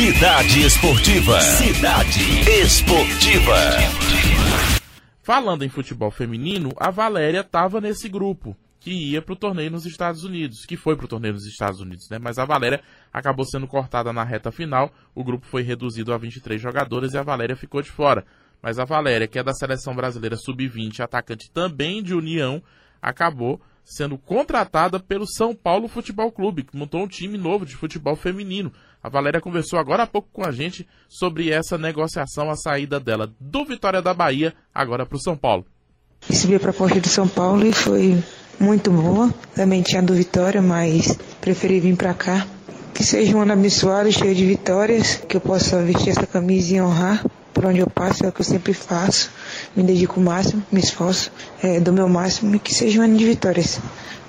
Cidade Esportiva. Cidade Esportiva. Falando em futebol feminino, a Valéria estava nesse grupo que ia para o torneio nos Estados Unidos, que foi para o torneio nos Estados Unidos, né? Mas a Valéria acabou sendo cortada na reta final, o grupo foi reduzido a 23 jogadoras e a Valéria ficou de fora. Mas a Valéria, que é da seleção brasileira sub-20, atacante também de União, acabou sendo contratada pelo São Paulo Futebol Clube, que montou um time novo de futebol feminino. A Valéria conversou agora há pouco com a gente sobre essa negociação, a saída dela do Vitória da Bahia, agora para o São Paulo. Recebi a proposta do São Paulo e foi muito boa. Também tinha do Vitória, mas preferi vir para cá. Que seja um ano abençoado, cheio de vitórias, que eu possa vestir essa camisa e honrar por onde eu passo, é o que eu sempre faço. Me dedico o máximo, me esforço, é, do meu máximo e que seja um ano de vitórias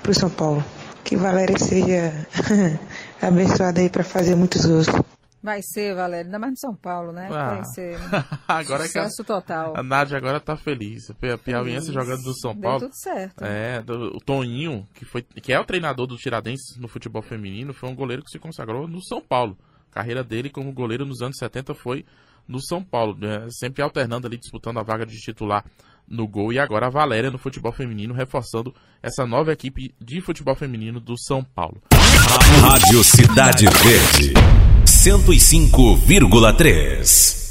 para o São Paulo. Que Valéria seja abençoada aí para fazer muitos gols. Vai ser, Valéria, ainda mais no São Paulo, né? Ah. Vai ser agora sucesso que a, total. a Nádia agora tá feliz. A Piauiense Feliz. jogando do São Deu Paulo. tudo certo. É, do- o Toninho, que, foi, que é o treinador do Tiradentes no futebol feminino, foi um goleiro que se consagrou no São Paulo. A carreira dele como goleiro nos anos 70 foi no São Paulo, né? sempre alternando ali, disputando a vaga de titular no gol. E agora a Valéria no futebol feminino, reforçando essa nova equipe de futebol feminino do São Paulo. Rádio Cidade Verde. 105,3.